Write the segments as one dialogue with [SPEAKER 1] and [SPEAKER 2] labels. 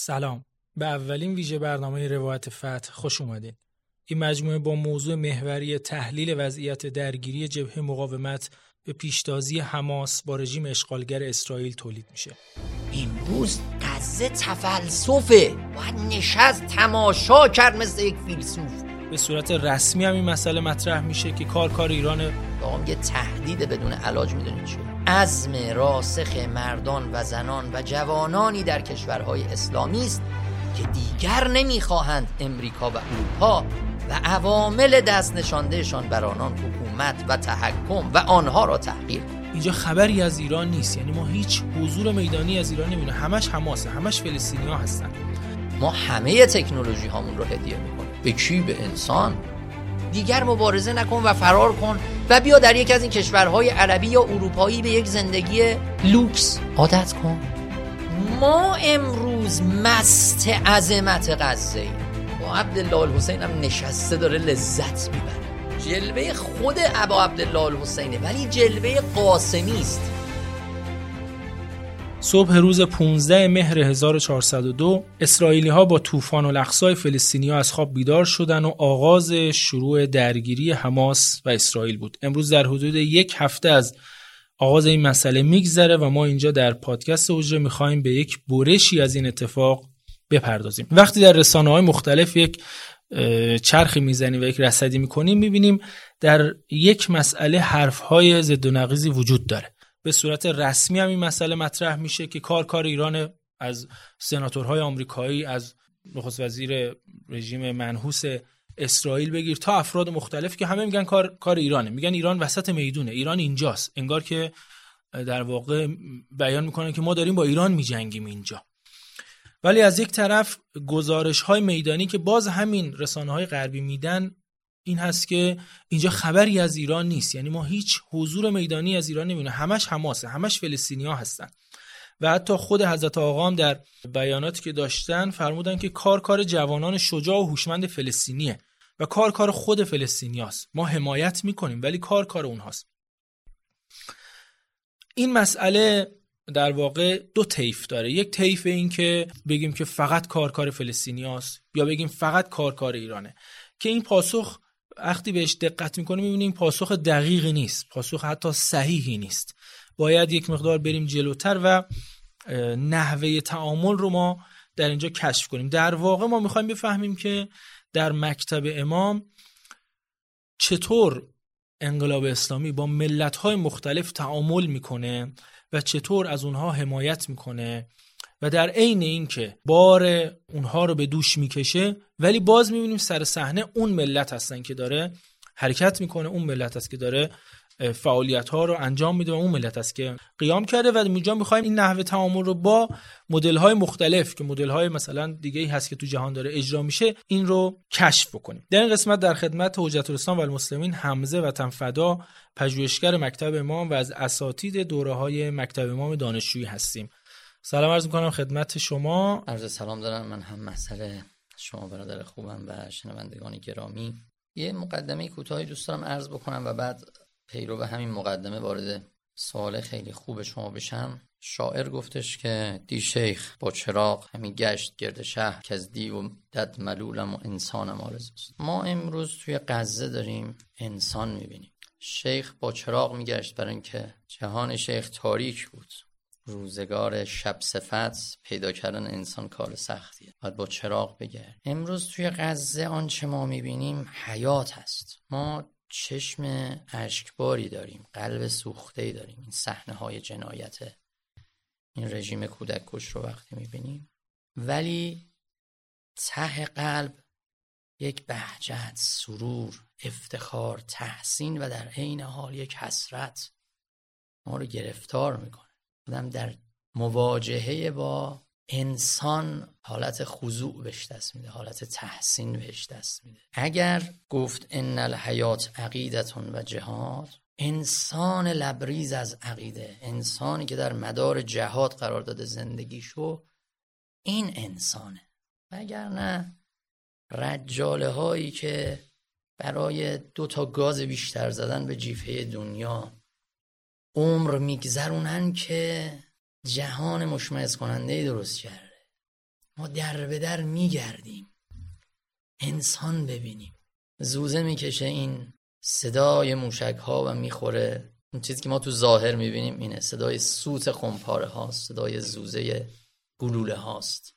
[SPEAKER 1] سلام. به اولین ویژه برنامه روایت فتح خوش اومدین. این مجموعه با موضوع محوری تحلیل وضعیت درگیری جبهه مقاومت به پیشتازی حماس با رژیم اشغالگر اسرائیل تولید میشه.
[SPEAKER 2] امروز قزه تفلسفه. باید نشست تماشا کرد مثل یک فیلسوف.
[SPEAKER 1] به صورت رسمی هم این مسئله مطرح میشه که کار کار ایران
[SPEAKER 2] آقام یه تهدید بدون علاج می‌دونید چیه؟ عزم راسخ مردان و زنان و جوانانی در کشورهای اسلامی است که دیگر نمی‌خواهند امریکا و اروپا و عوامل دست نشاندهشان بر آنان حکومت و تحکم و آنها را تحقیر
[SPEAKER 1] اینجا خبری از ایران نیست. یعنی ما هیچ حضور میدانی از ایران نمی‌بینیم. همش حماسه. همش فلسطینی ها هستن.
[SPEAKER 2] ما همه تکنولوژی هامون رو هدیه می‌کنیم. به کی به انسان؟ دیگر مبارزه نکن و فرار کن و بیا در یک از این کشورهای عربی یا اروپایی به یک زندگی لوکس. عادت کن. ما امروز مست عظمت غزه ایم. با عبدالله الحسین هم نشسته داره لذت می‌بره. جلوه خود ابا عبدالله الحسینه ولی جلوه قاسمی است.
[SPEAKER 1] صبح روز 15 مهر 1402 اسرائیلی ها با طوفان و لخصای فلسطینی ها از خواب بیدار شدن و آغاز شروع درگیری حماس و اسرائیل بود. امروز در حدود یک هفته از آغاز این مسئله میگذره و ما اینجا در پادکست اوجه می‌خوایم به یک برشی از این اتفاق بپردازیم. وقتی در رسانه های مختلف یک چرخی می‌زنیم و یک رصدی می‌کنیم می‌بینیم در یک مسئله حرف های ضد و نقیزی وجود داره. به صورت رسمی هم این مسئله مطرح میشه که کار کار ایران از سناتورهای آمریکایی از نخست وزیر رژیم منحوس اسرائیل بگیر تا افراد مختلف که همه میگن کار کار ایرانه. میگن ایران وسط می‌دونه ایران اینجاست. انگار که در واقع بیان می‌کنن که ما داریم با ایران میجنگیم اینجا. ولی از یک طرف گزارش های میدانی که باز همین رسانه های غربی میدن این هست که اینجا خبری از ایران نیست. یعنی ما هیچ حضور میدانی از ایران نمی‌بینیم. همش حماسه همش فلسطینیا هستن. و حتی خود حضرت آقا در بیاناتی که داشتن فرمودن که کار کار جوانان شجاع و هوشمند فلسطینیه و کار کار خود فلسطینیاست ما حمایت می‌کنیم ولی کار کار اونهاست این مسئله در واقع دو طیف داره. یک طیف این که بگیم که فقط کار کار فلسطینیاست یا بگیم فقط کار کار ایرانه. که این پاسخ وقتی بهش دقت می‌کنیم می‌بینیم پاسخ دقیقی نیست. پاسخ حتی صحیحی نیست. باید یک مقدار بریم جلوتر و نحوه تعامل رو ما در اینجا کشف کنیم. در واقع ما می‌خوایم بفهمیم که در مکتب امام چطور انقلاب اسلامی با ملت‌های مختلف تعامل می‌کنه و چطور از اونها حمایت می‌کنه. و در عین اینکه بار اونها رو به دوش می‌کشه ولی باز می‌بینیم سر صحنه اون ملت هستن که داره حرکت می‌کنه اون ملت است که داره فعالیت ها رو انجام میده و اون ملت است که قیام کرده و اینجا می‌خوایم این نحوه تعامل رو با مدل های مختلف که مدل های مثلا دیگه ای هست که تو جهان داره اجرا میشه این رو کشف بکنیم. در این قسمت در خدمت حجت الاسلام و المسلمین حمزه و تنفدا پژوهشگر مکتب امام و از اساتید دوره های مکتب امام دانشجویی هستیم. سلام عرض می‌کنم خدمت شما.
[SPEAKER 2] عرض سلام دارم. من هم مسئله شما برادر خوبم و شنوندگان گرامی. یه مقدمه کوتاهی دوست دارم عرض بکنم و بعد پیرو به همین مقدمه وارد سوال خیلی خوب شما بشم. شاعر گفتش که دی شیخ با چراغ همین گشت گرد شهر که از دیو و دد ملولم و انسانم آرزوست. ما امروز توی غزه داریم انسان می‌بینیم. شیخ با چراغ میگشت برای اینکه جهان شیخ تاریک بود. روزگار شب صفت پیدا کردن انسان کار سختیه. باید با چراغ بگرد. امروز توی غزه آنچه ما می‌بینیم حیات هست. ما چشم اشکباری داریم قلب سوخته داریم. این صحنه های جنایت این رژیم کودک کش رو وقتی می‌بینیم. ولی ته قلب یک بهجت سرور افتخار تحسین و در عین حال یک حسرت ما رو گرفتار می‌کنه. آدم در مواجهه با انسان حالت خضوع بهش دست میده حالت تحسین بهش دست میده. اگر گفت ان الحیات عقیدتون و جهاد انسان لبریز از عقیده انسانی که در مدار جهاد قرار داده زندگیشو این انسانه. اگر نه رجاله هایی که برای دو تا گاز بیشتر زدن به جیفه دنیا عمر میگذرونن که جهان مشمعز کننده درست کرده. ما در به در میگردیم. انسان ببینیم. زوزه می‌کشه این صدای موشک ها و می‌خوره. اون چیزی که ما تو ظاهر می‌بینیم اینه. صدای سوت خمپاره هاست صدای زوزه گلوله هاست.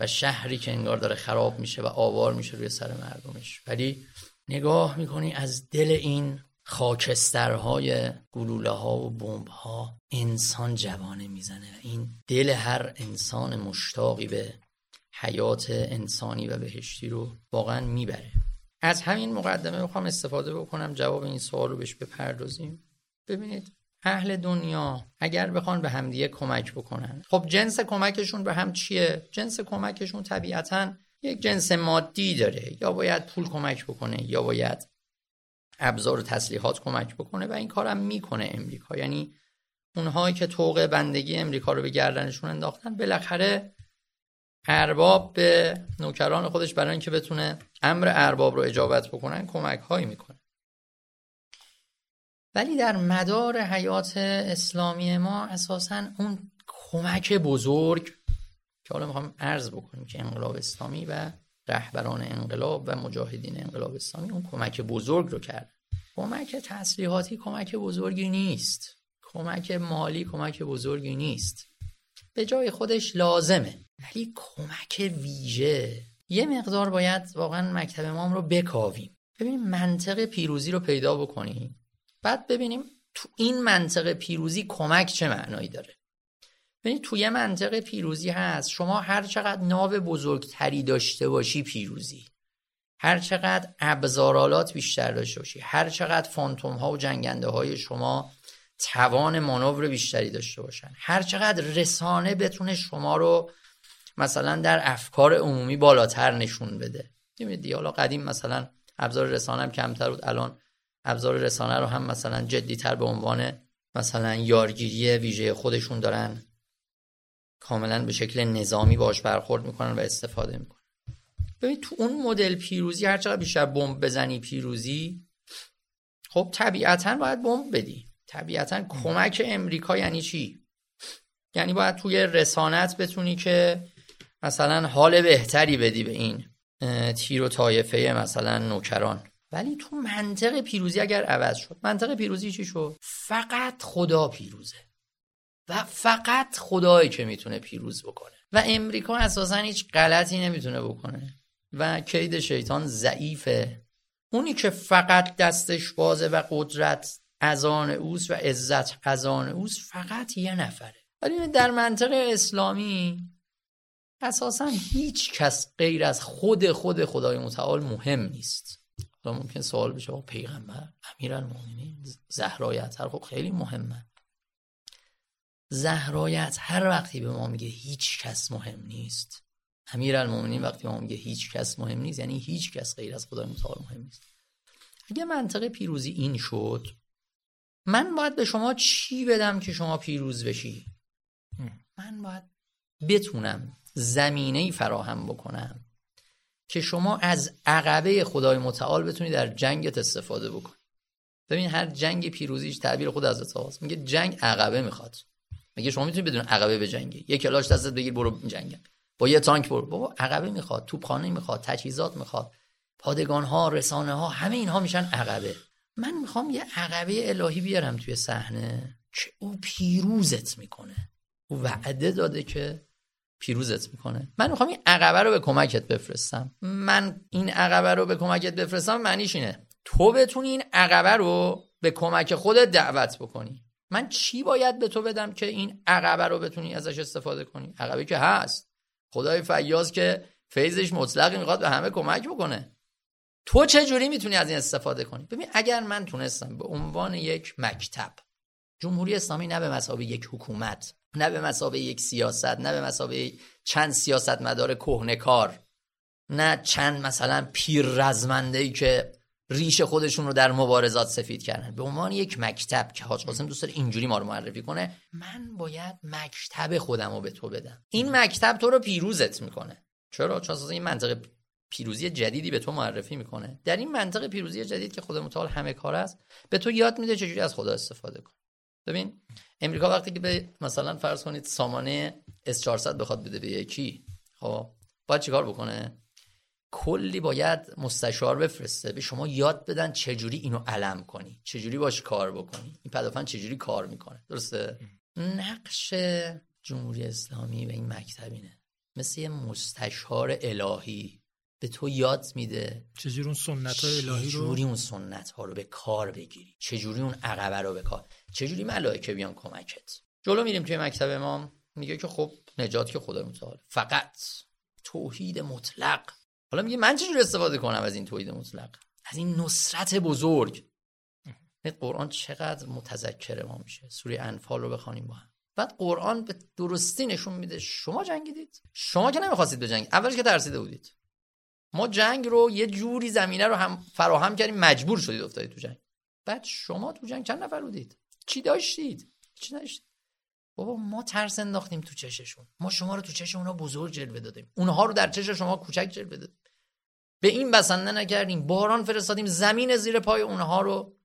[SPEAKER 2] و شهری که انگار داره خراب میشه و آوار میشه روی سر مردمش. ولی نگاه می‌کنی از دل این خاکسترهای گلوله ها و بمب ها انسان جوانه می‌زنه و این دل هر انسان مشتاقی به حیات انسانی و بهشتی رو واقعا می‌بره. از همین مقدمه می‌خوام استفاده بکنم جواب این سوال رو بهش بپردازیم. ببینید اهل دنیا اگر بخوان به همدیگه کمک بکنن خب جنس کمکشون به هم چیه؟ جنس کمکشون طبیعتا یک جنس مادی داره. یا باید پول کمک بکنه یا باید ابزار و تسلیحات کمک بکنه و این کارم می‌کنه امریکا. یعنی اونهایی که طوق بندگی امریکا رو به گردنشون انداختن بالاخره ارباب به نوکران خودش برای اینکه بتونه امر ارباب رو اجابت بکنن کمک هایی می‌کنه. ولی در مدار حیات اسلامی ما اساسا اون کمک بزرگ که حالا می‌خوام عرض بکنیم که انقلاب اسلامی و رهبران انقلاب و مجاهدین انقلاب اسلامی اون کمک بزرگ رو کرد کمک تسلیحاتی کمک بزرگی نیست. کمک مالی کمک بزرگی نیست. به جای خودش لازمه. ولی کمک ویژه. یه مقدار باید واقعا مکتب امام رو بکاویم. ببینیم منطق پیروزی رو پیدا بکنیم. بعد ببینیم تو این منطق پیروزی کمک چه معنایی داره. ببینید توی منطق پیروزی هست. شما هر چقدر ناو بزرگتری داشته باشی پیروزی. هر چقدر ابزارالات بیشتر داشته باشی. هر چقدر فانتوم ها و جنگنده های شما توان مانور بیشتری داشته باشن. هر چقدر رسانه بتونه شما رو مثلا در افکار عمومی بالاتر نشون بده. می‌دونید حالا قدیم مثلا ابزار رسانه هم کمتر بود. الان ابزار رسانه رو هم مثلا جدیتر به عنوان مثلا یارگیری ویژه خودشون دارن. کاملا به شکل نظامی باش برخورد می‌کنن و استفاده می‌کنن. ببین تو اون مدل پیروزی هر چقدر بیشتر بمب بزنی پیروزی خب طبیعتا باید بمب بدی. طبیعتا کمک امریکا یعنی چی؟ یعنی باید توی رسانت بتونی که مثلا حال بهتری بدی به این تیر و طایفه مثلا نوکران. ولی تو منطق پیروزی اگر عوض شد منطق پیروزی چی شد؟ فقط خدا پیروزه. و فقط خدایی که می‌تونه پیروز بکنه. و امریکا اساسا هیچ غلطی نمی‌تونه بکنه. و کید شیطان ضعیفه. اونی که فقط دستش بازه و قدرت از آن اوست و عزت از آن اوست فقط یه نفره. ولی در منطق اسلامی اساسا هیچ کس غیر از خود خود خدای متعال مهم نیست. ممکن سوال بشه با پیغمبر امیرالمومنین زهرایت هر خب خیلی مهمه. زهرایت هر وقتی به ما میگه هیچ کس مهم نیست. امیرالمومنین وقتی به ما میگه هیچ کس مهم نیست یعنی هیچ کس غیر از خدای متعال مهم نیست. اگه منطقه پیروزی این شد من باید به شما چی بدم که شما پیروز بشی؟ من باید بتونم زمینه فراهم بکنم که شما از عقبه خدای متعال بتونی در جنگت استفاده بکنی. ببین هر جنگ پیروزیش تعبیر خود از هاست میگه جنگ عقبه می‌خواد. میگه شما می‌تونی بدون عقبه به جنگی یک کلاش دستت بگیر برو جنگ با یه تانک برو. بابا عقبه می‌خواد توپخانه می‌خواد تجهیزات می‌خواد. پادگان ها رسانه ها همه اینها میشن عقبه. من می‌خوام یه عقبه الهی بیارم توی صحنه که او پیروزت می‌کنه. او وعده داده که پیروزت می‌کنه. من می‌خوام این عقبه رو به کمکت بفرستم. من این عقبه رو به کمکت بفرستم معنیش اینه. تو بتونی این عقبه رو به کمک خودت دعوت بکنی. من چی باید به تو بدم که این عقبه رو بتونی ازش استفاده کنی؟ عقبه که هست. خدای فیاض که فیضش مطلقی می‌خواد به همه کمک بکنه. تو چه جوری می‌تونی از این استفاده کنی؟ ببین اگر من تونستم به عنوان یک مکتب جمهوری اسلامی نه به مسابقه یک حکومت نه به مسابقه یک سیاست نه به مسابقه چند سیاست مدار کهنکار نه چند مثلا پیر رزمنده ای که ریش خودشون رو در مبارزات سفید کردن. به عنوان یک مکتب که حاج قاسم دوست داره اینجوری ما رو معرفی کنه من باید مکتب خودم رو به تو بدم. این مکتب تو رو پیروزت می‌کنه. چرا؟ چون این منطقه پیروزی جدیدی به تو معرفی می‌کنه. در این منطق پیروزی جدید که خود متعال همه کار است به تو یاد میده چجوری از خدا استفاده کن ببین امریکا وقتی که به مثلا فرض کنید سامانه S400 بخواد بده به یکی خب باید چیکار بکنه؟ کلی باید مستشار بفرسته به شما یاد بدن چجوری اینو علم کنی چجوری باش کار بکنی. این پدافند چجوری کار می‌کنه درسته؟ نقش جمهوری اسلامی و این مکتبینه مثل یه مستشار الهی به تو یاد میده.
[SPEAKER 1] چجوری اون سنت های الهی رو؟
[SPEAKER 2] چجوری اون سنت ها رو به کار بگیری؟ چجوری اون عقبه رو به کار؟ چجوری ملائکه بیان کمکت؟ جلو میریم توی مکتب امام میگه که خب نجات که خدا متعال فقط توحید مطلق حالا میگه من چجوری استفاده کنم از این توحید مطلق؟ از این نصرت بزرگ. قرآن چقدر متذکر ما میشه. سوره انفال رو بخوانیم با هم. بعد قرآن به درستی نشون میده. شما جنگیدید. شما که نمی‌خواستید بجنگید اولش که ترسیده بودید. ما جنگ رو یه جوری زمینه رو هم فراهم کردیم. مجبور شدید افتادید تو جنگ. بعد شما تو جنگ چند نفر بودید؟ چی داشتید؟ چی داشتید بابا ما ترس انداختیم تو چششون. ما شما رو تو چش اونا بزرگ جلوه دادیم. اونها رو در چش شما کوچک جلوه دادیم. به این بسنده نکردیم. باران فرستادیم. زمین زیر پای اونها رو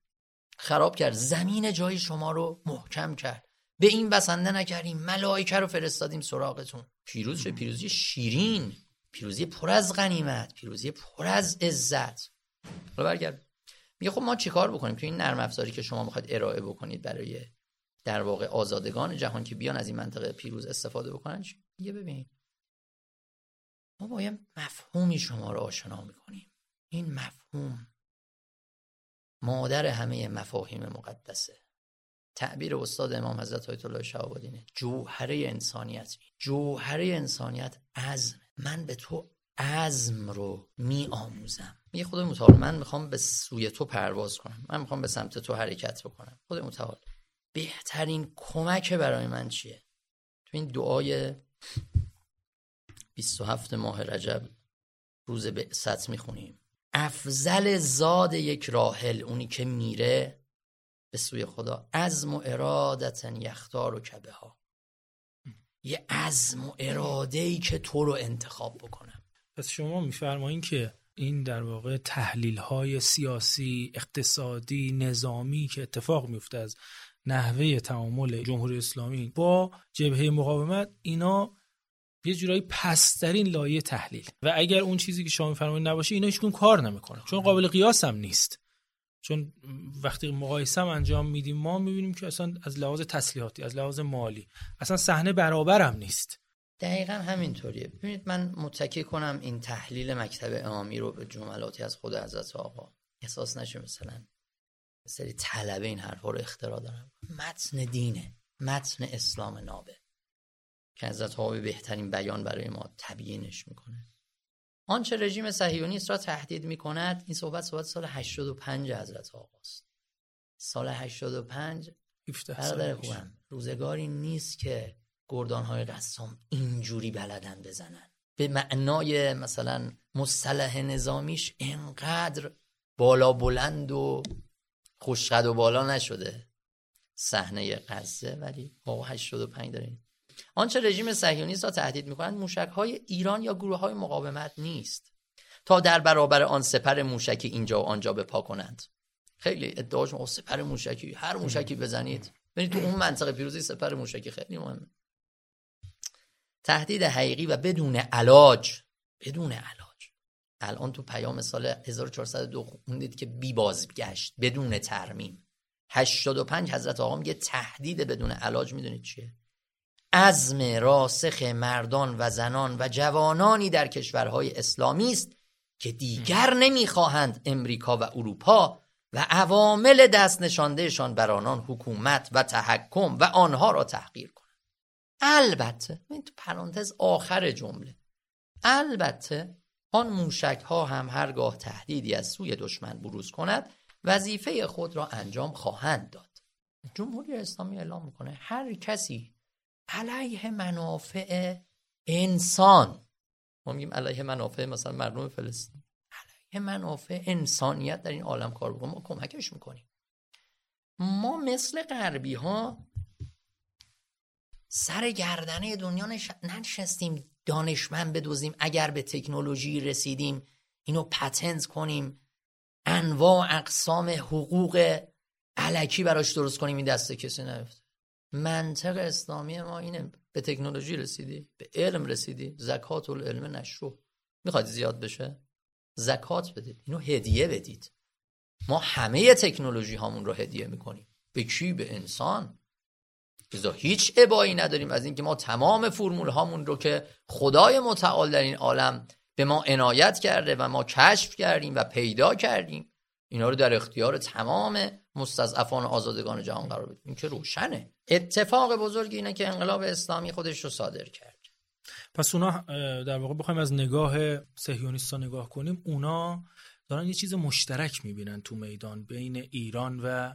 [SPEAKER 2] خراب کرد. زمین جای شما رو محکم کرد. به این بسنده نکردیم. ملائکه رو فرستادیم سراغتون. پیروز شد. پیروزی شیرین. پیروزی پر از غنیمت. پیروزی پر از عزت. حالا برگرد. میگه خب ما چیکار بکنیم؟ تو این نرم افزاری که شما می‌خواید ارائه بکنید برای در واقع آزادگان جهان که بیان از این منطقه پیروز استفاده بکنن میگه ببین. ما با یه مفهومی شما رو آشنا می‌کنیم. این مفهوم مادر همه مفاهیم مقدسه. تعبیر استاد امام حضرت آیت الله شهابادینه جوهره انسانیت. جوهره انسانیت عزم. من به تو عزم رو می آموزم میگه خود متعال من می‌خوام به سوی تو پرواز کنم. من می‌خوام به سمت تو حرکت بکنم. خود متعال. بهترین کمک برای من چیه؟ تو این دعای 27 ماه رجب روز بعثت می‌خونیم. افضل زاد یک راحل اونی که میره به سوی خدا. عزم و ارادتن یختار و کبه ها یه عزم و اراده ای که تو رو انتخاب بکنم.
[SPEAKER 1] پس شما میفرمایین که این در واقع تحلیل های سیاسی اقتصادی نظامی که اتفاق میفته از نحوه تعامل جمهوری اسلامی با جبهه مقاومت اینا یه جورایی پسترین لایه تحلیل. و اگر اون چیزی که شما میفرمایید نباشه اینا هیچکون کار نمی‌کنه چون قابل قیاس هم نیست. چون وقتی مقایسه انجام میدیم ما می‌بینیم که اصلا از لحاظ تسلیحاتی از لحاظ مالی اصلا صحنه برابر هم نیست.
[SPEAKER 2] دقیقا همینطوریه. ببینید من متکی کنم این تحلیل مکتب امامی رو به جملاتی از خود حضرت آقا. احساس نشه مثلا. سری طلبه این حرفا رو اختراع دارم. متن دینه. متن اسلام نابه. که حضرت آقا بهترین بیان برای ما تبیینش می‌کنه. آنچه رژیم صهیونیست را تهدید می کند این صحبت صحبت سال 85 حضرت آقاست. سال 85 برادر خوبم روزگاری نیست که گردانهای قسام اینجوری بلدن بزنن. به معنای مثلا مصطلح نظامیش انقدر بالا بلند و خوشقد و بالا نشده. صحنه غزه ولی آقا 85 داریم. آنچه رژیم صهیونیست را تهدید می‌کنند موشک های ایران یا گروه های مقاومت نیست. تا در برابر آن سپر موشکی اینجا و آنجا بپا کنند. خیلی ادعاش او سپر موشکی هر موشکی بزنید. ببینید تو اون منطقه پیروزی سپر موشکی خیلی مهمه. تهدید حقیقی و بدون علاج بدون علاج. الان تو پیام سال 1402 خوندید که بی بازگشت بدون ترمیم. 85 حضرت آقا میگه تهدید بدون علاج می‌دونید چیه؟ عزم راسخ مردان و زنان و جوانانی در کشورهای اسلامی است که دیگر نمی‌خواهند امریکا و اروپا و عوامل دست نشاندهشان بر آنان حکومت و تحکم و آنها را تحقیر کنند. البته این تو پرانتز آخر جمله البته آن موشک ها هم هرگاه تهدیدی از سوی دشمن بروز کند وظیفه خود را انجام خواهند داد. جمهوری اسلامی اعلام می‌کنه هر کسی علیه منافع انسان ما میگیم علیه منافع مثلا مردم فلسطین علیه منافع انسانیت در این عالم کار بکنه ما کمکش می‌کنیم. ما مثل غربی ها سر گردنه دنیا نش... ننشستیم. دانشمند بدوزیم اگر به تکنولوژی رسیدیم اینو پتنت کنیم. انواع اقسام حقوق علکی براش درست کنیم این دسته کسی نیفته. منطق اسلامی ما اینه به تکنولوژی رسیدی به علم رسیدی. زکات العلم نشرو می‌خواد زیاد بشه؟ زکات بدید. اینو هدیه بدید. ما همه تکنولوژی هامون رو هدیه می‌کنیم. به کی؟ به انسان. لذا هیچ ابایی نداریم. از اینکه ما تمام فرمول هامون رو که خدای متعال در این عالم به ما عنایت کرده و ما کشف کردیم و پیدا کردیم اینا رو در اختیار تمام مستضعفان آزادگان جهان قرار بدیم. این که روشنه. اتفاق بزرگی اینه که انقلاب اسلامی خودش رو صادر کرد.
[SPEAKER 1] پس اونا در واقع بخوایم از نگاه سهیونیستا نگاه کنیم اونا دارن یه چیز مشترک می‌بینن تو میدان بین ایران و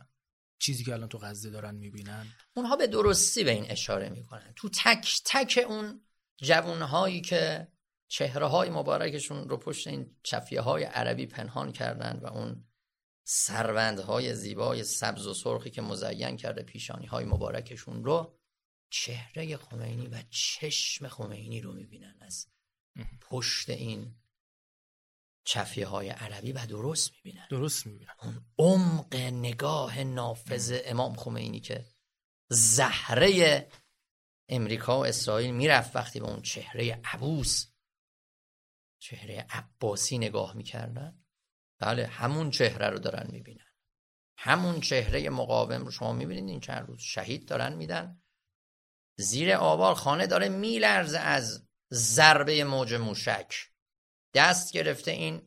[SPEAKER 1] چیزی که الان تو غزه دارن می‌بینن؟
[SPEAKER 2] اونها به درستی به این اشاره می‌کنن. تو تک تک اون جوانهایی که چهره های مبارکشون رو پشت این چفیه های عربی پنهان کردن و اون سروندهای زیبای سبز و سرخی که مزین کرده پیشانی های مبارکشون رو چهره خمینی و چشم خمینی رو می‌بینن از پشت این چفیه های عربی و درست می‌بینن.
[SPEAKER 1] درست می‌بینن.
[SPEAKER 2] اون عمق نگاه نافذ امام خمینی که زهره امریکا و اسرائیل می‌رفت وقتی به اون چهره عبوس چهره عباسی نگاه می‌کردن. بله همون چهره رو دارن می‌بینن. همون چهره مقاوم رو شما می‌بینید. این چند روز شهید دارن میدن. زیر آوار خانه داره میلرزه از ضربه موج موشک. دست گرفته این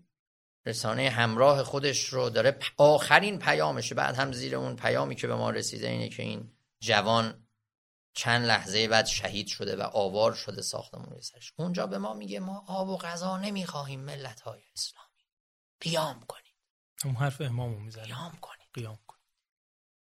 [SPEAKER 2] رسانه همراه خودش رو داره آخرین پیامشه. بعد هم زیر اون پیامی که به ما رسیده اینه که این جوان چند لحظه بعد شهید شده و آوار شده ساختمون سرش. اونجا به ما میگه ما آب و غذا نمی‌خواهیم ملت های اسلامی. قیام کنید.
[SPEAKER 1] اون حرف امامو می‌زنه.
[SPEAKER 2] قیام کنید.
[SPEAKER 1] قیام کنید.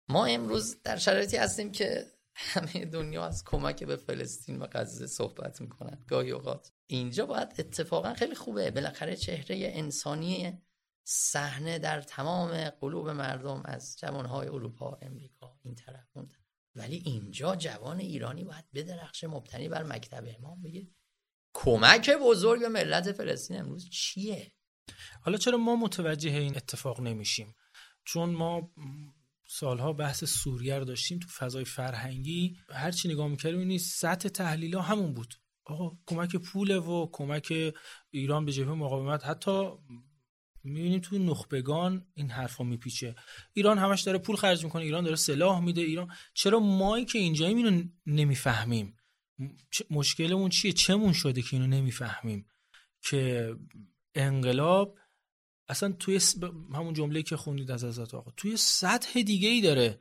[SPEAKER 2] ما امروز در شرایطی هستیم که همه دنیا از کمک به فلسطین و غزه صحبت می‌کنن. گاهی اوقات اینجا باید اتفاقا خیلی خوبه. بالاخره چهره انسانی صحنه در تمام قلوب مردم از جوانهای اروپا امریکا این طرف اون ولی اینجا جوان ایرانی باید بدرخش مبتنی بر مکتب امام. بگه کمک بزرگ به ملت فلسطین امروز چیه؟
[SPEAKER 1] حالا چرا ما متوجه این اتفاق نمیشیم؟ چون ما سالها بحث سوریه رو داشتیم تو فضای فرهنگی. هر چی نگاه می‌کردیم این سطح تحلیل ها همون بود. آقا کمک پوله و کمک ایران به جبهه مقاومت. حتی می‌بینیم تو نخبگان این حرفا میپیچه. ایران همش داره پول خرج می‌کنه ایران داره سلاح میده ایران چرا مایی که اینجاییم اینو نمی‌فهمیم؟ مشکلمون چیه؟ چمون شده که اینو نمی‌فهمیم؟ که انقلاب اصلا توی همون جمله که خوندید از ازات آقا توی سطح دیگه ای داره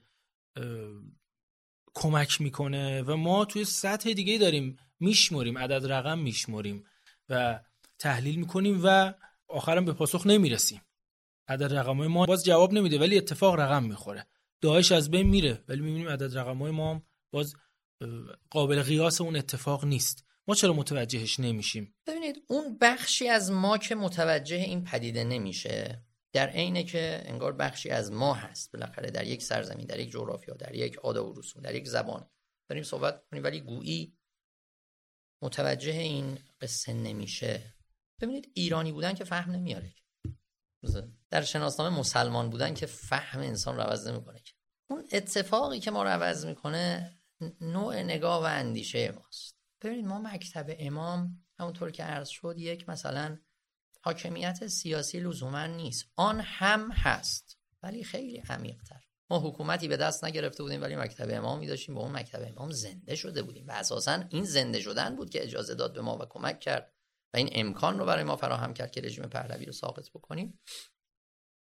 [SPEAKER 1] کمک می‌کنه و ما توی سطح دیگه داریم میشمریم عدد رقم میشمریم و تحلیل می‌کنیم و آخرم به پاسخ نمی‌رسیم. عدد رقم های ما باز جواب نمیده ولی اتفاق رقم می‌خوره. داعش از بین میره ولی می‌بینیم عدد رقم های ما باز قابل قیاس اون اتفاق نیست. ما چرا متوجهش نمیشیم؟
[SPEAKER 2] ببینید اون بخشی از ما که متوجه این پدیده نمیشه در عینه که انگار بخشی از ما هست. بالاخره در یک سرزمین در یک جغرافیا در یک عاده و رسوم در یک زبان داریم صحبت کنیم ولی گویی متوجه این قصه نمیشه. ببینید ایرانی بودن که فهم نمیاره در شناسنامه مسلمان بودن که فهم انسان رو عوض نمی‌کنه اون اتفاقی که ما رو عوض می‌کنه نوع نگاه و اندیشه ماست. ببینید ما مکتب امام همونطور که عرض شد یک مثلا حاکمیت سیاسی لزوما نیست. آن هم هست ولی خیلی عمیقتر. ما حکومتی به دست نگرفته بودیم ولی مکتب امام می داشتیم. با اون مکتب امام زنده شده بودیم و اساسا این زنده شدن بود که اجازه داد به ما و کمک کرد و این امکان رو برای ما فراهم کرد که رژیم پهلوی رو ساقط بکنیم.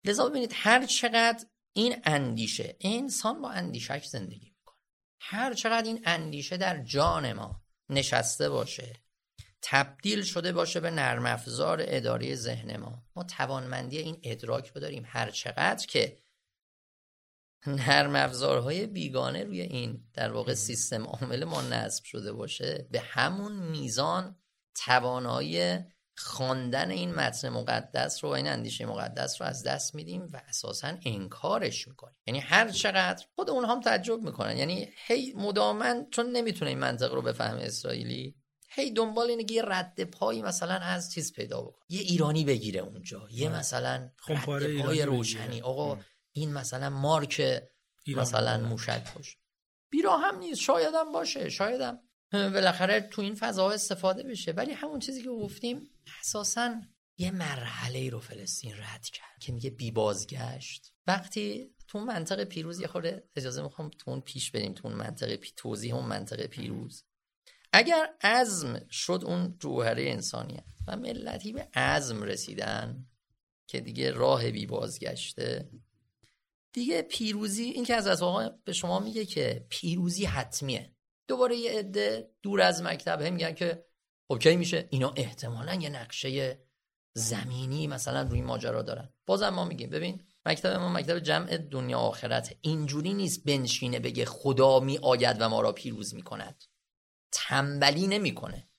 [SPEAKER 2] لذا ببینید هر چقدر این اندیشه انسان با اندیشش زندگی می‌کنه. هر چقدر این اندیشه در جان ما نشسته باشه تبدیل شده باشه به نرم افزار اداره ذهن ما. ما توانمندی این ادراک رو داریم. هر چقدر که نرم افزارهای بیگانه روی این در واقع سیستم عامل ما نصب شده باشه به همون میزان توانایی خواندن این متن مقدس رو و این اندیشه مقدس رو از دست میدیم و اساسا انکارش می‌کنیم. یعنی هر چقدر خود اونها هم تعجب می‌کنن. یعنی هی مدامن چون نمی‌تونه این منطق رو بفهمه اسرائیلی. هی دنبال اینه یه رد پایی مثلا از چیز پیدا بکنه. یه ایرانی بگیره اونجا. یه مثلا رد پای روشنی. آقا این مثلا مارک مثلا موشک باشه. بیرا هم نیست. شایدم باشه. شایدم. بالاخره تو این فضا استفاده بشه. ولی همون چیزی که گفتیم اساسا یه مرحله رو فلسطین رد کرد که میگه بی بازگشت. وقتی تو منطقه پیروز یه خورده اجازه می‌خوام تو اون پیش بریم تو اون منطقه پی... توضیح اون منطقه پیروز. اگر عزم شد اون جوهره انسانیت و ملتی به عزم رسیدن که دیگه راه بی بازگشته دیگه پیروزی این که از اسواقا به شما میگه که پیروزی حتمیه. دوباره یه عده دور از مکتب هم میگن که خب میشه؟ اینا احتمالا یه نقشه زمینی مثلا روی ماجرا دارن. بازم ما میگیم ببین مکتب ما مکتب جمع دنیا آخرت اینجوری نیست بنشینه بگه خدا می آید و ما را پیروز می‌کند. تنبلی نمی‌کنه.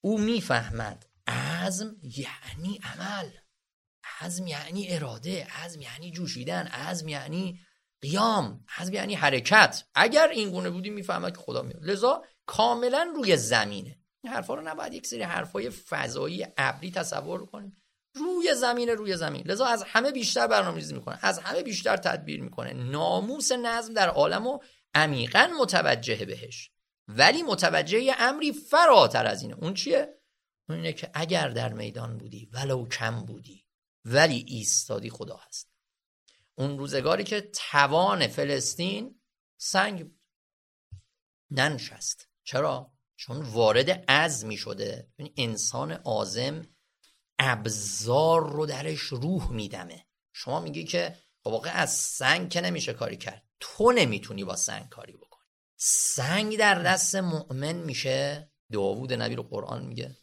[SPEAKER 2] او می‌فهمد عزم یعنی عمل. عزم یعنی اراده عزم یعنی جوشیدن عزم یعنی قیام عزم یعنی حرکت. اگر این گونه بودی می‌فهمد که خدا میاد لذا کاملا روی زمینه. این حرفا رو نباید یک سری حرفای فضایی ابری تصور کنیم. روی زمین روی زمین. لذا از همه بیشتر برنامه‌ریزی می‌کنه. از همه بیشتر تدبیر می‌کنه. ناموس نظم در عالم و عمیقا متوجه بهش. ولی متوجه امری فراتر از اینه. اون چیه؟ اون اینه که اگر در میدان بودی ولو کم بودی ولی ایستادی خدا هست. اون روزگاری که توان فلسطین سنگ بود. ننشست. چرا؟ چون وارد عزمی شده یعنی انسان آزم ابزار رو درش روح میدمه. شما میگی که خب واقع از سنگ که نمیشه کاری کرد. تو نمی‌تونی با سنگ کاری بکنی. سنگ در دست مؤمن میشه. داوود نبی رو قرآن میگه.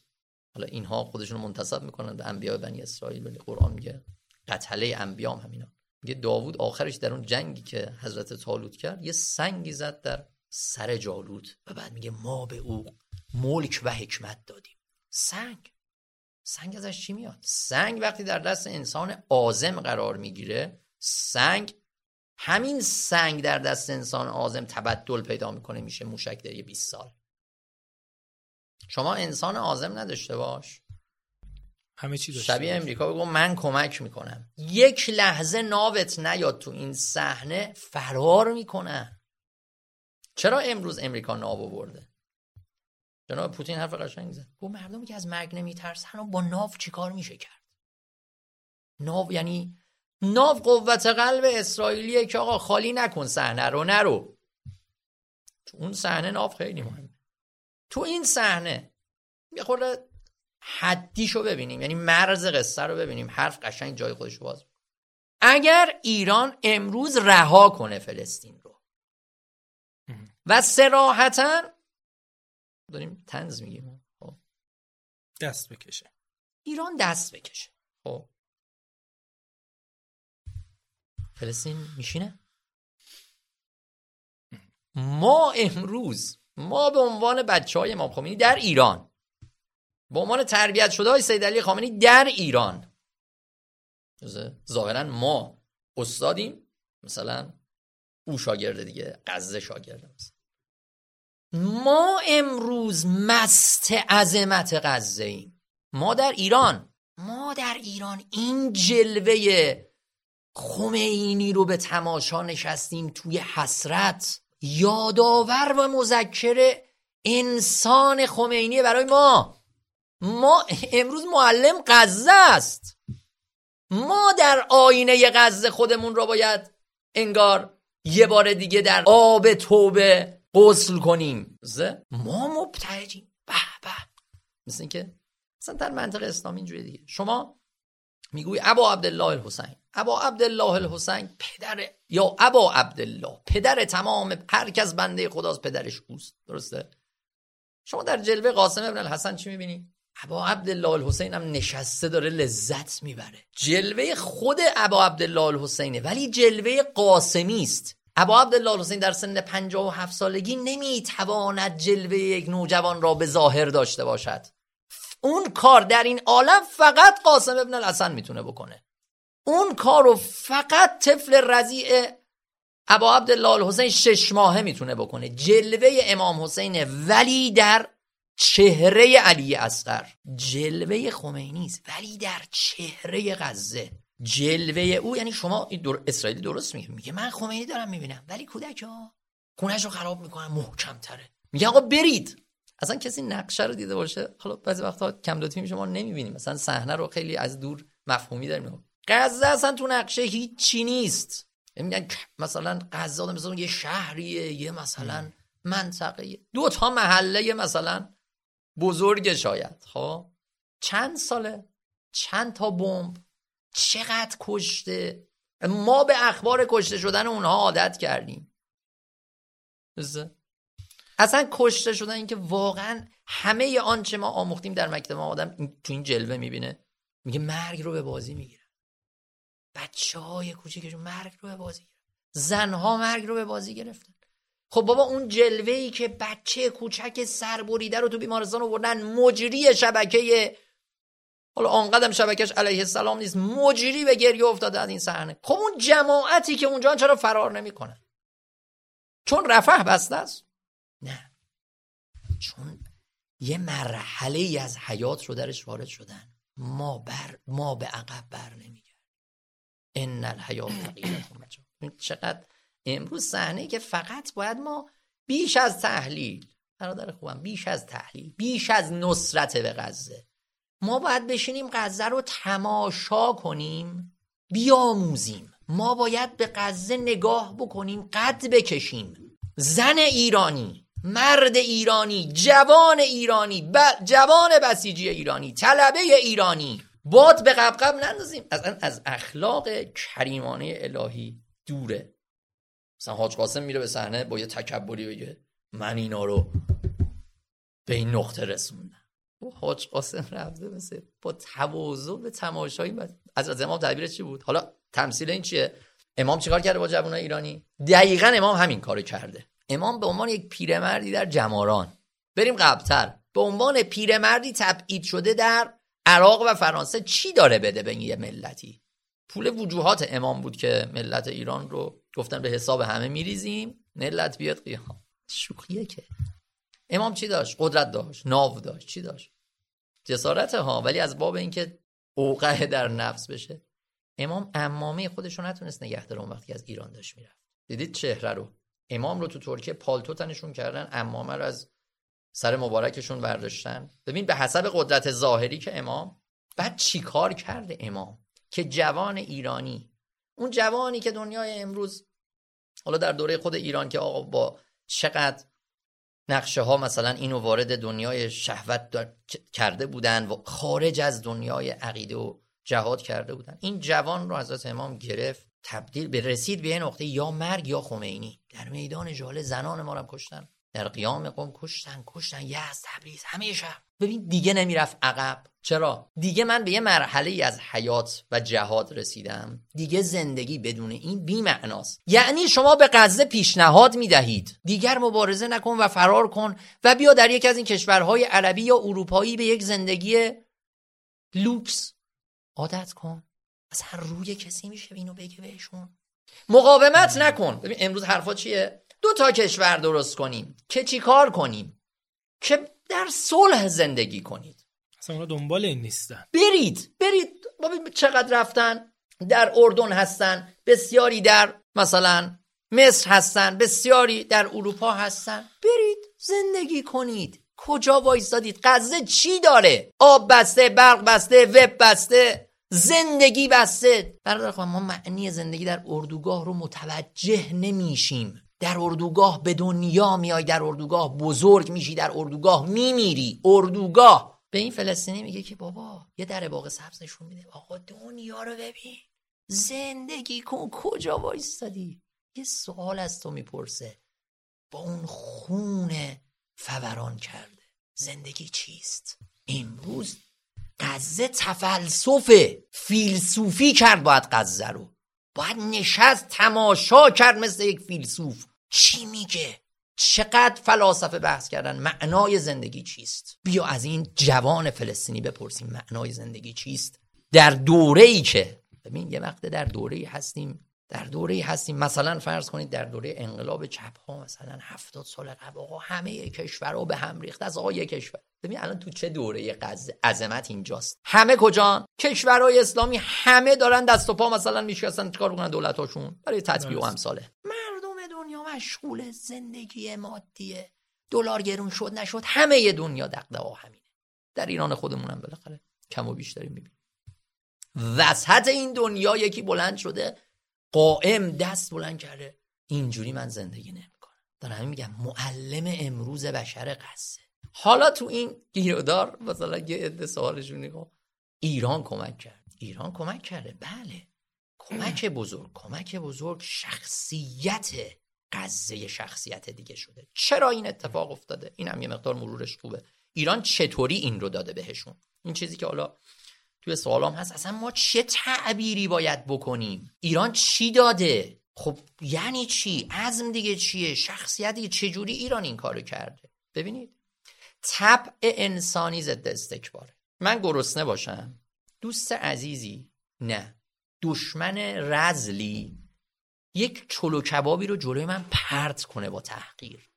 [SPEAKER 2] حالا اینها خودشون منتصب می‌کنن به انبیاء بنی اسرائیل ولی قرآن میگه قتله انبیام همینا میگه داوود آخرش در اون جنگی که حضرت طالوت کرد یه سنگی زد در سر جالوت و بعد میگه ما به او ملک و حکمت دادیم. سنگ. سنگ ازش چی میاد؟ سنگ وقتی در دست انسان آزم قرار می‌گیره سنگ همین سنگ در دست انسان آزم تبدل پیدا می‌کنه میشه موشک در 20 سال. شما انسان آزم نداشته باش.
[SPEAKER 1] همه چی داشته
[SPEAKER 2] شبیه امریکا بگو من کمک می‌کنم. یک لحظه ناوت نیاد تو این صحنه فرار می‌کنن چرا امروز امریکا ناو برده جناب پوتین حرف قشنگ زد. گفت مردمی که از مرگ نمیترسن و با ناو چیکار میشه کرد؟ ناو یعنی ناو قوت قلب اسرائیلیه که آقا خالی نکن صحنه رو نرو. تو اون صحنه ناو خیلی مهمه. تو این صحنه یه خورده حدیشو ببینیم یعنی مرز قصه رو ببینیم حرف قشنگ جای خودش باز اگر ایران امروز رها کنه فلسطین رو و سراحتا داریم تنز میگیم. خب.
[SPEAKER 1] دست بکشه.
[SPEAKER 2] ایران دست بکشه. خب. فلسطین میشینه؟ ما امروز ما به عنوان بچه های امام خمینی در ایران به عنوان تربیت شده های سید علی خامنه‌ای در ایران. ظاهرا ما استادیم. مثلا او شاگرده دیگه قزه شاگرده مثلا. ما امروز مست عظمت غزه ایم. ما در ایران. ما در ایران. این جلوه خمینی رو به تماشا نشستیم توی حسرت. یادآور و مذکر انسان خمینی برای ما. ما امروز معلم غزه است. ما در آینه غزه خودمون رو باید انگار یه بار دیگه در آب توبه غسل کنیم. ما مبتهجیم به به. مثل اینکه مثلا در منطقه اسلامی اینجوری دیگه. شما میگوی ابا عبدالله الحسین. ابا عبدالله الحسین پدر یا ابا عبدالله پدر تمام هر کس بنده خداست پدرش اوست درسته؟ شما در جلوه قاسم ابن الحسن چی می‌بینی؟ ابا عبدالله الحسین هم نشسته داره لذت می‌بره. جلوه خود ابا عبدالله الحسینه ولی جلوه قاسمی است. ابا عبدالله الحسین در سن 57 سالگی نمی‌تواند جلوه یک نوجوان را به ظاهر داشته باشد. اون کار در این عالم فقط قاسم ابن الحسن می‌تونه بکنه. اون کار رو فقط طفل رضیع ابا عبدالله الحسین شش ماهه می‌تونه بکنه. جلوه امام حسین ولی در چهره علی اصغر. جلوه خمینی است ولی در چهره غزه. جلوه او یعنی شما این در... اسرائیلی درست میگه؟ میگه من خمینی دارم می‌بینم. ولی کودک ها؟ خونش رو خراب می‌کنن محکم تره میگه آقا برید. اصلا کسی نقشه رو دیده باشه؟ حالا بعضی وقتا کم لطفی میشه ما نمی‌بینیم. مثلا صحنه رو خیلی از دور مفهومی داریم. غزه اصلا تو نقشه هیچی نیست. میگن مثلا غزه مثلا یه شهریه یه مثلا منطقه دو تا محله مثلا بزرگ شاید. خب؟ چند ساله؟ چند تا بمب؟ چقدر کشته؟ ما به اخبار کشته شدن اونها عادت کردیم. اصلا کشته شدن اینکه واقعا همه آنچه ما آموختیم در مکتب آدم تو این جلوه می‌بینه. میگه مرگ رو به بازی می‌گیره. بچه های کوچیکشون مرگ رو به بازی گرفت زنها مرگ رو به بازی گرفتن. خب بابا اون جلوه ای که بچه کوچک سربریده رو تو بیمارستان آوردن مجری شبکه حالا آنقدر شبکش علیه السلام نیست مجری به گریه افتاده از این صحنه. خب اون جماعتی که اونجا چرا فرار نمی‌کنن؟ چون رفح بسته است؟ نه. چون یه مرحله ای از حیات رو درش وارد شدن ما بر ما به عقب بر نمیگرد ان الحیات چقدر امروز صحنه که فقط باید ما بیش از تحلیل برادر خوبم بیش از تحلیل بیش از نصرت به غزه ما باید بشینیم غزه رو تماشا کنیم بیاموزیم. ما باید به غزه نگاه بکنیم قد بکشیم. زن ایرانی مرد ایرانی جوان ایرانی ب... جوان بسیجی ایرانی طلبه ایرانی باد به قبقب نندازیم. از از اخلاق کریمانه الهی دوره. مثلا حاج قاسم میره به صحنه با یه تکبری بگه من اینا رو به این نقطه رسوندم. و حاج قاسم رفته مثل با تواضع به تماشایی از از امام تعبیر چی بود؟ حالا تمثیل این چیه؟ امام چیکار کرده با جوانای ایرانی؟ دقیقا امام همین کارو کرده. امام به عنوان یک پیرمردی در جماران. بریم قبلتر. به عنوان پیرمردی تبعید شده در عراق و فرانسه چی داره بده به یه ملتی؟ پول وجوهات امام بود که ملت ایران رو گفتن به حساب همه میریزیم. ملت بیاد قیام. شوخیه که. امام چی داشت؟ قدرت داشت ناو داشت. چی داشت؟ جسارت ها ولی از باب اینکه اوقع در نفس بشه. امام امامه خودش رو نتونست نگه داره اون وقتی از ایران داشت می‌رفت. دیدید چهره رو. امام رو تو ترکیه پالتو تنشون کردن امامه رو از سر مبارکشون برداشتن ببین به حسب قدرت ظاهری که امام بعد چیکار کرده امام؟ که جوان ایرانی. اون جوانی که دنیای امروز حالا در دوره خود ایران که آقا با چقدر نقشه ها مثلا اینو وارد دنیای شهوت کرده بودن و خارج از دنیای عقیده و جهاد کرده بودن. این جوان رو حضرت امام گرفت تبدیل به رسید به یه نقطه یا مرگ یا خمینی. در میدان جاله زنان ما رو کشتن. در قیام قوم کشتن کشتن. یزد تبریز. همه شهر ببین دیگه نمی‌رفت عقب. چرا؟ دیگه من به یه مرحله از حیات و جهاد رسیدم. دیگه زندگی بدون این بی معناست یعنی شما به غزه پیشنهاد می‌دهید. دیگر مبارزه نکن و فرار کن و بیا در یکی از این کشورهای عربی یا اروپایی به یک زندگی لوکس عادت کن. هر روی کسی میشه اینو بگه بهشون. مقاومت نکن. ببین امروز حرفا چیه؟ دو تا کشور درست کنیم. که چی کار کنیم؟ که در صلح زندگی کنید.
[SPEAKER 1] اصلا دنبال این نیستن.
[SPEAKER 2] برید برید. ببین چقدر رفتن. در اردن هستن بسیاری در مثلا مصر هستن بسیاری در اروپا هستن. برید زندگی کنید. کجا وایستادید؟ غزه چی داره؟ آب بسته برق بسته وب بسته. زندگی بسته. برادر ما معنی زندگی در اردوگاه رو متوجه نمیشیم. در اردوگاه به دنیا میای در اردوگاه بزرگ میشی در اردوگاه میمیری. اردوگاه. به این فلسطینی میگه که بابا یه در باغ سبز نشون میده. آقا دنیا رو ببین. زندگی کن. کجا وایستادی؟ یه سوال از تو می‌پرسه. با اون خون فوران کرده. زندگی چیست؟ امروز قزه تفلسفه فیلسوفی کرد باید قزه رو. باید نشست تماشا کرد مثل یک فیلسوف. چی میگه؟ چقدر فلاسفه بحث کردن معنای زندگی چیست؟ بیا از این جوان فلسطینی بپرسیم معنای زندگی چیست؟ در دوره ای که ببین یه وقت در دوره ای هستیم در دوره ای هستیم. مثلا فرض کنید در دوره انقلاب چپ ها مثلا هفتاد سال قبل آقا همه کشورها به هم ریخت از آقا کشور. ببین الان تو چه دوره قز عظمت اینجاست. همه کجا؟ کشورهای اسلامی همه دارن دست و پا مثلا میشکستن چیکار بکنن دولت هاشون برای تطبیق و امثاله. مشغول زندگی مادیه. دلار گرون شد نشد همه دنیا دغدغه همینه. در ایران خودمونم بالاخره کم و بیشتری می‌بینیم. وسط این دنیا یکی بلند شده قائم دست بلند کرده. اینجوری من زندگی نمی‌کنم. دارم میگم معلم امروز بشر قصه. حالا تو این گیرودار مثلا یه عده سوالشون ایران کمک کرد. ایران کمک کرده؟ بله. کمک بزرگ کمک بزرگ شخصیت قضیه شخصیت دیگه شده. چرا این اتفاق افتاده؟ این هم یه مقدار مرورش خوبه. ایران چطوری این رو داده بهشون؟ این چیزی که حالا توی سوالام هست اصلا ما چه تعبیری باید بکنیم؟ ایران چی داده؟ خب یعنی چی؟ عزم دیگه چیه؟ شخصیت دیگه چجوری ایران این کارو کرده؟ ببینید. طبع انسانی ضد استکباره. من گرسنه باشم؟ دوست عزیزی؟ نه. دشمن رزلی؟ یک چلو کبابی رو جلوی من پرت کنه با تحقیر.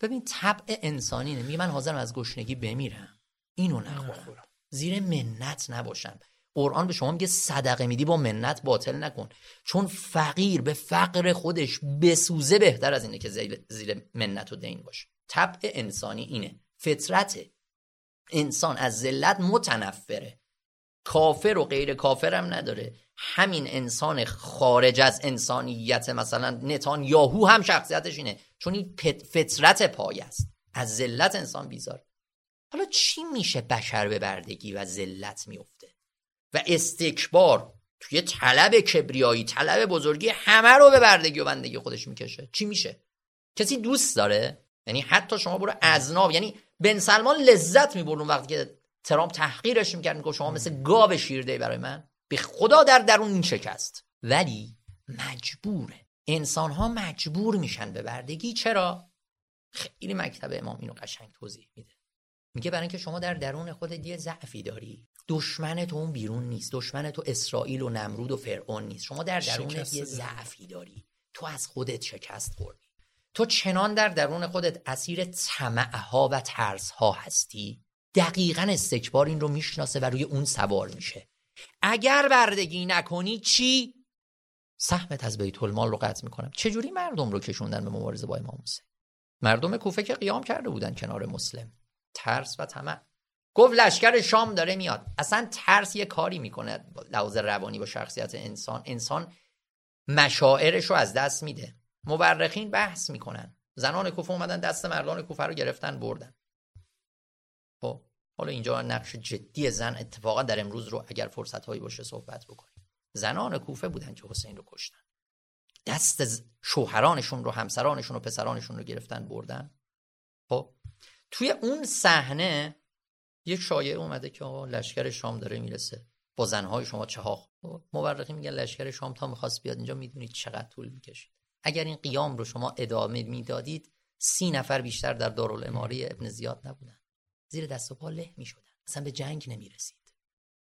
[SPEAKER 2] ببین طبع انسانی میگه من حاضرم از گشنگی بمیرم. اینو نخورم. زیر منت نباشم. قرآن به شما میگه صدقه میدی با منت باطل نکن. چون فقیر به فقر خودش بسوزه بهتر از اینه که زیر منت و دین باشه. طبع انسانی اینه. فطرت انسان از ذلت متنفره. کافر و غیر کافر هم نداره. همین انسان خارج از انسانیت مثلا نتان یاهو هم شخصیتش اینه. چون این فطرت پای است. از ذلت انسان بیزار. حالا چی میشه بشر به بردگی و ذلت میفته؟ و استکبار توی طلب کبریایی طلب بزرگی همه رو به بردگی و بندگی خودش می‌کشه. چی میشه؟ کسی دوست داره؟ یعنی حتی شما برو ازناب یعنی بن سلمان لذت می‌برد وقتی که ترامپ تحقیرش می‌کرد میگه شما مثل گاو شیرده برای من. به خدا در درون این شکست. ولی مجبوره انسان ها مجبور میشن به بردگی. چرا؟ خیلی مکتب امام اینو قشنگ توضیح میده. میگه برای اینکه شما در درون خودت یه ضعفی داری. دشمن تو اون بیرون نیست. دشمن تو اسرائیل و نمرود و فرعون نیست. شما در درونت یه ضعفی داری. تو از خودت شکست خوردی. تو چنان در درون خودت اسیر طمعها و ترسها هستی. دقیقا استکبار این رو می‌شناسه و روی اون سوار میشه. اگر بردگی نکنی چی؟ سهمت از بیت المال رو قطع می‌کنم. چجوری مردم رو کشوندن به مبارزه با امام حسین؟ مردم کوفه که قیام کرده بودن کنار مسلم. ترس و طمع. گفت لشکر شام داره میاد. اصلا ترس یه کاری می‌کنه. لحاظ روانی با شخصیت انسان. انسان مشاعرش رو از دست میده. مورخین بحث می‌کنن. زنان کوفه اومدن دست مردان کوفه رو گرفتن بردن. حالا اینجا نقش جدی زن اتفاقا در امروز رو اگر فرصت هایی باشه صحبت بکنیم. زنان کوفه بودن که حسین رو کشتن. دست شوهرانشون رو همسرانشون و پسرانشون رو گرفتن بردن. خب توی اون صحنه یک شایعه اومده که آقا لشکر شام داره می‌رسه. با زنهای شما چه ها مورخی میگن لشکر شام تا می‌خواست بیاد اینجا می‌دونید چقدر طول می‌کشید اگر این قیام رو شما ادامه می‌دادید سی نفر بیشتر در دارالاماره ابن زیاد نبودن. زیر دست و پا له می‌شدن. اصلا به جنگ نمی‌رسید.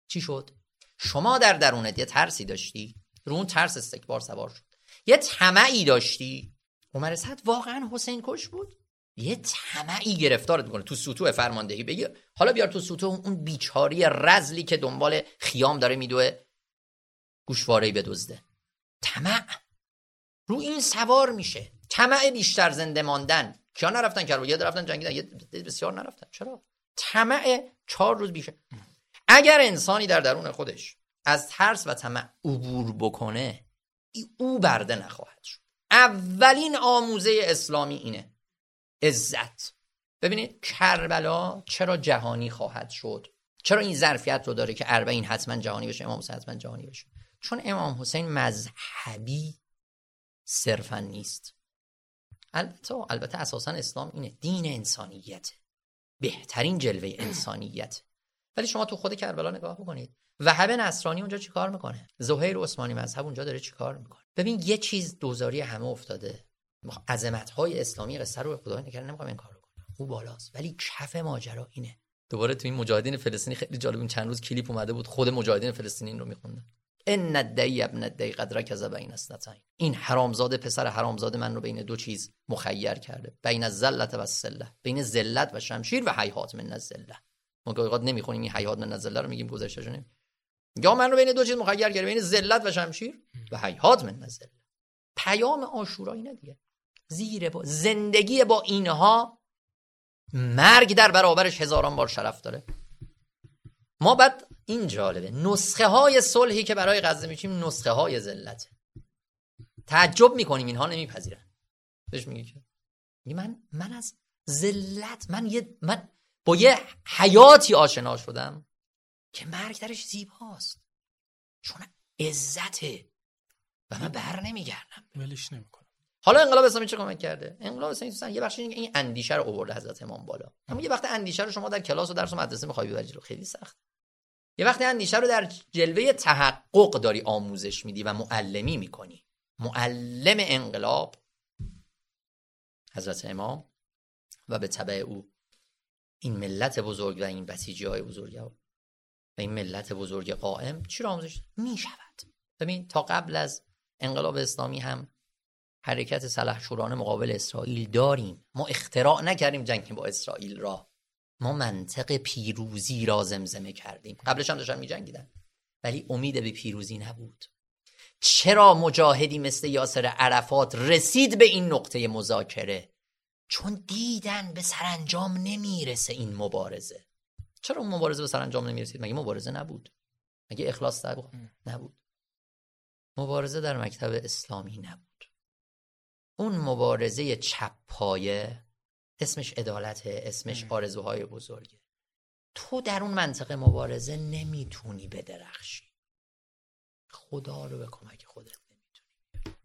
[SPEAKER 2] چی شد؟ شما در درونت یه ترسی داشتی؟ رو اون ترس استکبار سوار شد. یه طمعی داشتی؟ عمر صد واقعا حسین کش بود؟ یه طمعی گرفتارت می‌کنه. تو سوتو فرماندهی بگی. حالا بیار تو سوتو اون بیچاری رزلی که دنبال خیام داره میدوه گوشوارهی بدزده. طمع. رو این سوار میشه. طمع بیشتر زنده ماندن. کیا نرفتن کربلا؟ رفتن جنگیدن. یه بسیار نرفتن. چرا؟ طمع چهار روز بیشه. اگر انسانی در درون خودش از ترس و طمع عبور بکنه او برده نخواهد شد. اولین آموزه اسلامی اینه. عزت. ببینید کربلا چرا جهانی خواهد شد؟ چرا این ظرفیت رو داره که اربعین حتما جهانی بشه امام حسین حتما جهانی بشه؟ چون امام حسین مذهبی صرفا نیست. البته البته اساسا اسلام اینه. دین انسانیت بهترین جلوه انسانیت. ولی شما تو خود کربلا نگاه بکنید. وهب نصرانی اونجا چیکار می‌کنه؟ زهیر عثمانی مذهب اونجا داره چیکار می‌کنه؟ ببین یه چیز دوزاری همه افتاده. عظمت های اسلامی قصه رو خدا نکرده نمی‌خوام این کارو کنم. او بالاست. ولی کف ماجرا اینه. دوباره تو این مجاهدین فلسطینی خیلی جالب این چند روز کلیپ اومده بود. خود مجاهدین فلسطینی رو میخوندن. ان الدی ابن الدی قد رکز بین اسنتین این حرامزاده پسر حرامزاده من رو بین دو چیز مخیر کرده. بین الذلت و السله. بین ذلت و شمشیر و حیات من الذله. ما گاهی نمی‌خونیم این حیات من الذله رو میگیم گذشته شونه یا من رو بین دو چیز مخیر کرده بین ذلت و شمشیر و حیات من الذله. پیام عاشورا اینه دیگه. زیر با زندگی با اینها مرگ در برابرش هزاران بار شرف داره. ما بعد این جالبه. نسخه های صلحی که برای غزه میشیم نسخه های ذلت تعجب می‌کنیم اینها نمیپذیرن. بهش میگه که من من از ذلت من یه من با یه حیاتی آشنا شدم که مرگ درش زیباست چون عزته. و من بر نمیگردم.
[SPEAKER 1] ولش نمی‌کنم.
[SPEAKER 2] حالا انقلاب اسلامی چه کمک کرده؟ انقلاب اسلامی یه بخشی این اندیشه رو آورده حضرت امام بالا. اما یه وقت اندیشه رو شما در کلاس و درس و مدرسه می‌خوای ببری رو خیلی سخت. یه وقتی اندیشه رو در جلوه تحقق داری آموزش میدی و معلمی می‌کنی. معلم انقلاب حضرت امام و به تبع او این ملت بزرگ و این بسیجی های بزرگ و این ملت بزرگ قائم چی رو آموزش می شود ببین تا قبل از انقلاب اسلامی هم حرکت سلحشورانه مقابل اسرائیل داریم. ما اختراع نکردیم جنگ با اسرائیل را. ما منطق پیروزی را زمزمه کردیم. قبلش هم داشتن می جنگیدن ولی امید به پیروزی نبود. چرا مجاهدی مثل یاسر عرفات رسید به این نقطه مذاکره؟ چون دیدن به سرانجام نمی‌رسه این مبارزه. چرا اون مبارزه به سرانجام نمی‌رسید؟ مگه مبارزه نبود؟ مگه اخلاص نبود. مبارزه در مکتب اسلامی نبود. اون مبارزه چپ پایه اسمش عدالته اسمش آرزوهای بزرگه. تو در اون منطقه مبارزه نمی‌تونی بدرخشی. خدا رو به کمک خودت نمی‌تونی.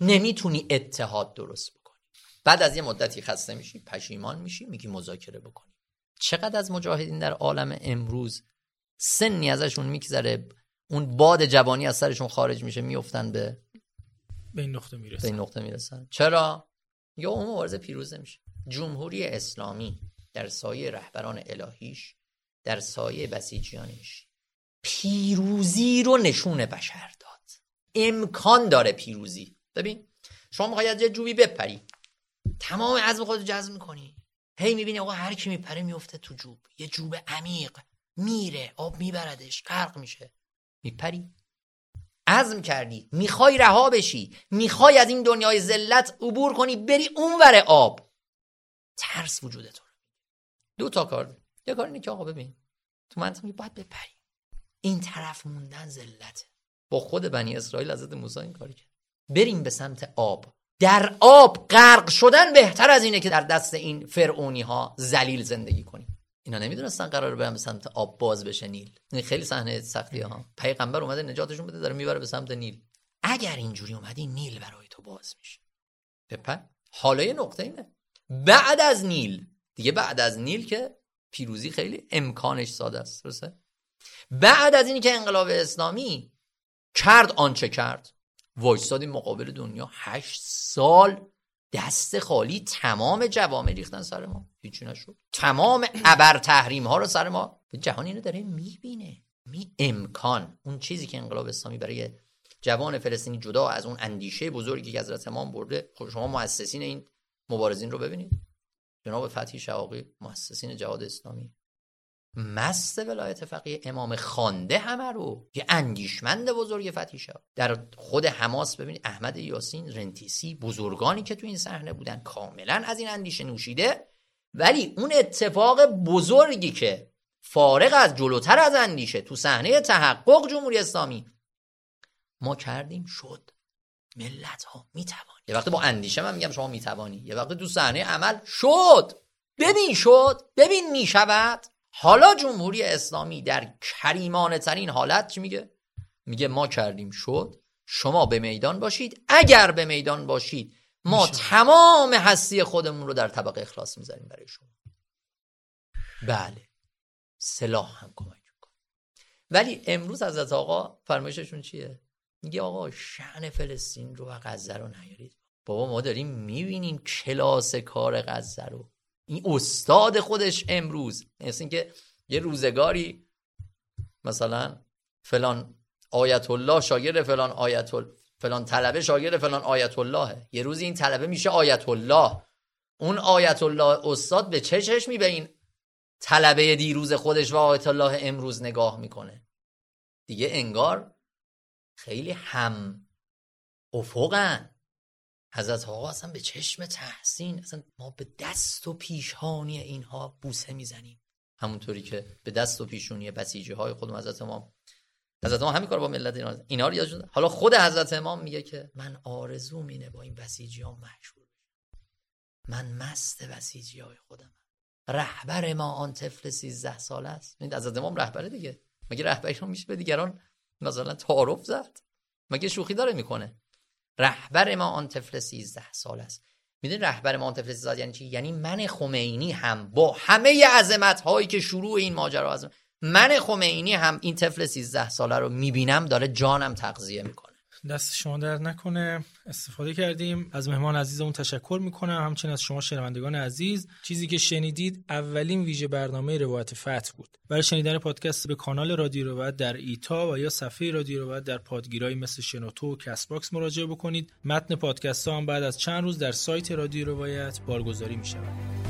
[SPEAKER 2] نمی‌تونی اتحاد درست بکنی. بعد از یه مدتی خسته میشی پشیمان میشی میگی مذاکره بکنی. چقدر از مجاهدین در عالم امروز سنی ازشون میگذره اون باد جوانی از سرشون خارج میشه میفتن به
[SPEAKER 1] به این نقطه می‌رسن.
[SPEAKER 2] به این نقطه می‌رسن. چرا؟ یا اون مبارزه پیروزه میشه جمهوری اسلامی در سایه رهبران الهیش در سایه بسیجیانش پیروزی رو نشون بشر داد. امکان داره پیروزی. ببین شما می‌خوای از جوبی بپری. تمام عزم خودت جذب می‌کنی. هی می‌بینی آقا هر کی میپره میفته تو جوب. یه جوب عمیق. میره آب میبردش غرق میشه. میپری. عزم کردی. می‌خوای رها بشی. می‌خوای از این دنیای ذلت عبور کنی. بری اونور آب. ترس وجود تو دو تا کار یه کار اینه که آقا ببین تو منطقه باید بپری. این طرف موندن ذلته با خود بنی اسرائیل حضرت موسی این کاری کرد. بریم به سمت آب. در آب غرق شدن بهتر از اینه که در دست این فرعونی ها ذلیل زندگی کنیم. اینا نمی‌دونستن قرار برن به سمت آب باز بشه نیل. این خیلی صحنه سختی ها پیغمبر اومده نجاتشون بده داره می‌بره به سمت نیل. اگر اینجوری اومدی نیل برای تو باز میشه. بپر. حالا یه نقطه اینه. بعد از نیل. دیگه بعد از نیل که پیروزی خیلی امکانش ساده است درسته؟ بعد از اینی که انقلاب اسلامی کرد آنچه کرد. وایستادیم مقابل دنیا. هشت سال دست خالی تمام جوامع ریختن سر ما. هیچی نشد. تمام ابر تحریم ها رو سر ما. جهان اینو داره می‌بینه. می امکان. اون چیزی که انقلاب اسلامی برای جوان فلسطینی جدا از اون اندیشه بزرگی که حضرت امام برده خب شما مؤسسین این مبارزین رو ببینید جناب فتحی شواقی مؤسسین جهاد اسلامی. مست ولایت فقیه امام خانده همه رو یه اندیشمند بزرگ فتحی در خود حماس ببینید احمد یاسین رنتیسی بزرگانی که تو این صحنه بودن کاملا از این اندیشه نوشیده. ولی اون اتفاق بزرگی که فارغ از جلوتر از اندیشه تو صحنه تحقق جمهوری اسلامی ما کردیم شد. ملت ها می‌توان یه وقت با اندیشه من میگم شما می‌توانی. یه وقت تو صحنه عمل شد. ببین شد. ببین می‌شود. حالا جمهوری اسلامی در کریمانه ترین حالت چی میگه؟ میگه ما کردیم شد. شما به میدان باشید. اگر به میدان باشید ما تمام هستی خودمون رو در طبق اخلاص می‌ذاریم برای شما. بله. سلاح هم کمک می‌کنه. ولی امروز از آقا فرمایششون چیه؟ میگه آقا شعن فلسطین رو و غزه رو نیارید. بابا ما داریم می‌بینیم کلاس کار غزه رو. این استاد خودش امروز. مثل اینکه یه روزگاری مثلا فلان آیت الله شاگرد فلان آیت فلان طلبه شاگرد فلان آیت الله یه روزی این طلبه میشه آیت الله اون آیت الله استاد به چه چشمی به این طلبه دیروز خودش و آیت الله امروز نگاه می‌کنه؟ دیگه انگار خیلی هم افقن. حضرت آقا اصلا به چشم تحسین اصلا ما به دست و پیشانی اینها بوسه می‌زنیم. همونطوری که به دست و پیشونی بسیجی های خودم حضرت امام. حضرت امام همین کار با ملت اینا اینا رو یادشون حالا خود حضرت امام میگه که من آرزو مینه با این بسیجی ها مشهور من مست بسیجی های خودم. رهبر ما آن طفل 13 ساله است. این حضرت امام رهبره دیگه. مگه رهبری رو میشه به دیگران مثلا تعارف زد. مگه شوخی داره می‌کنه؟ رهبر ما آن طفل 13 سال است. می‌دونی رهبر ما آن طفل 13 یعنی چی؟ یعنی من خمینی هم. با همه عظمت هایی که شروع این ماجرا از من خمینی هم این طفل 13 ساله رو می‌بینم داره جانم تغذیه می‌کنه.
[SPEAKER 1] دست شما درد نکنه. استفاده کردیم. از مهمان عزیزمون تشکر می‌کنم. همچنین از شما شنوندگان عزیز چیزی که شنیدید اولین ویژه برنامه روایت فتح بود. برای شنیدن پادکست به کانال رادیو روایت در ایتا و یا صفحه رادیو روایت در پادگیرهایی مثل شنوتو و Castbox مراجعه بکنید. متن پادکست ها هم بعد از چند روز در سایت رادیو روایت بارگذاری می‌شود.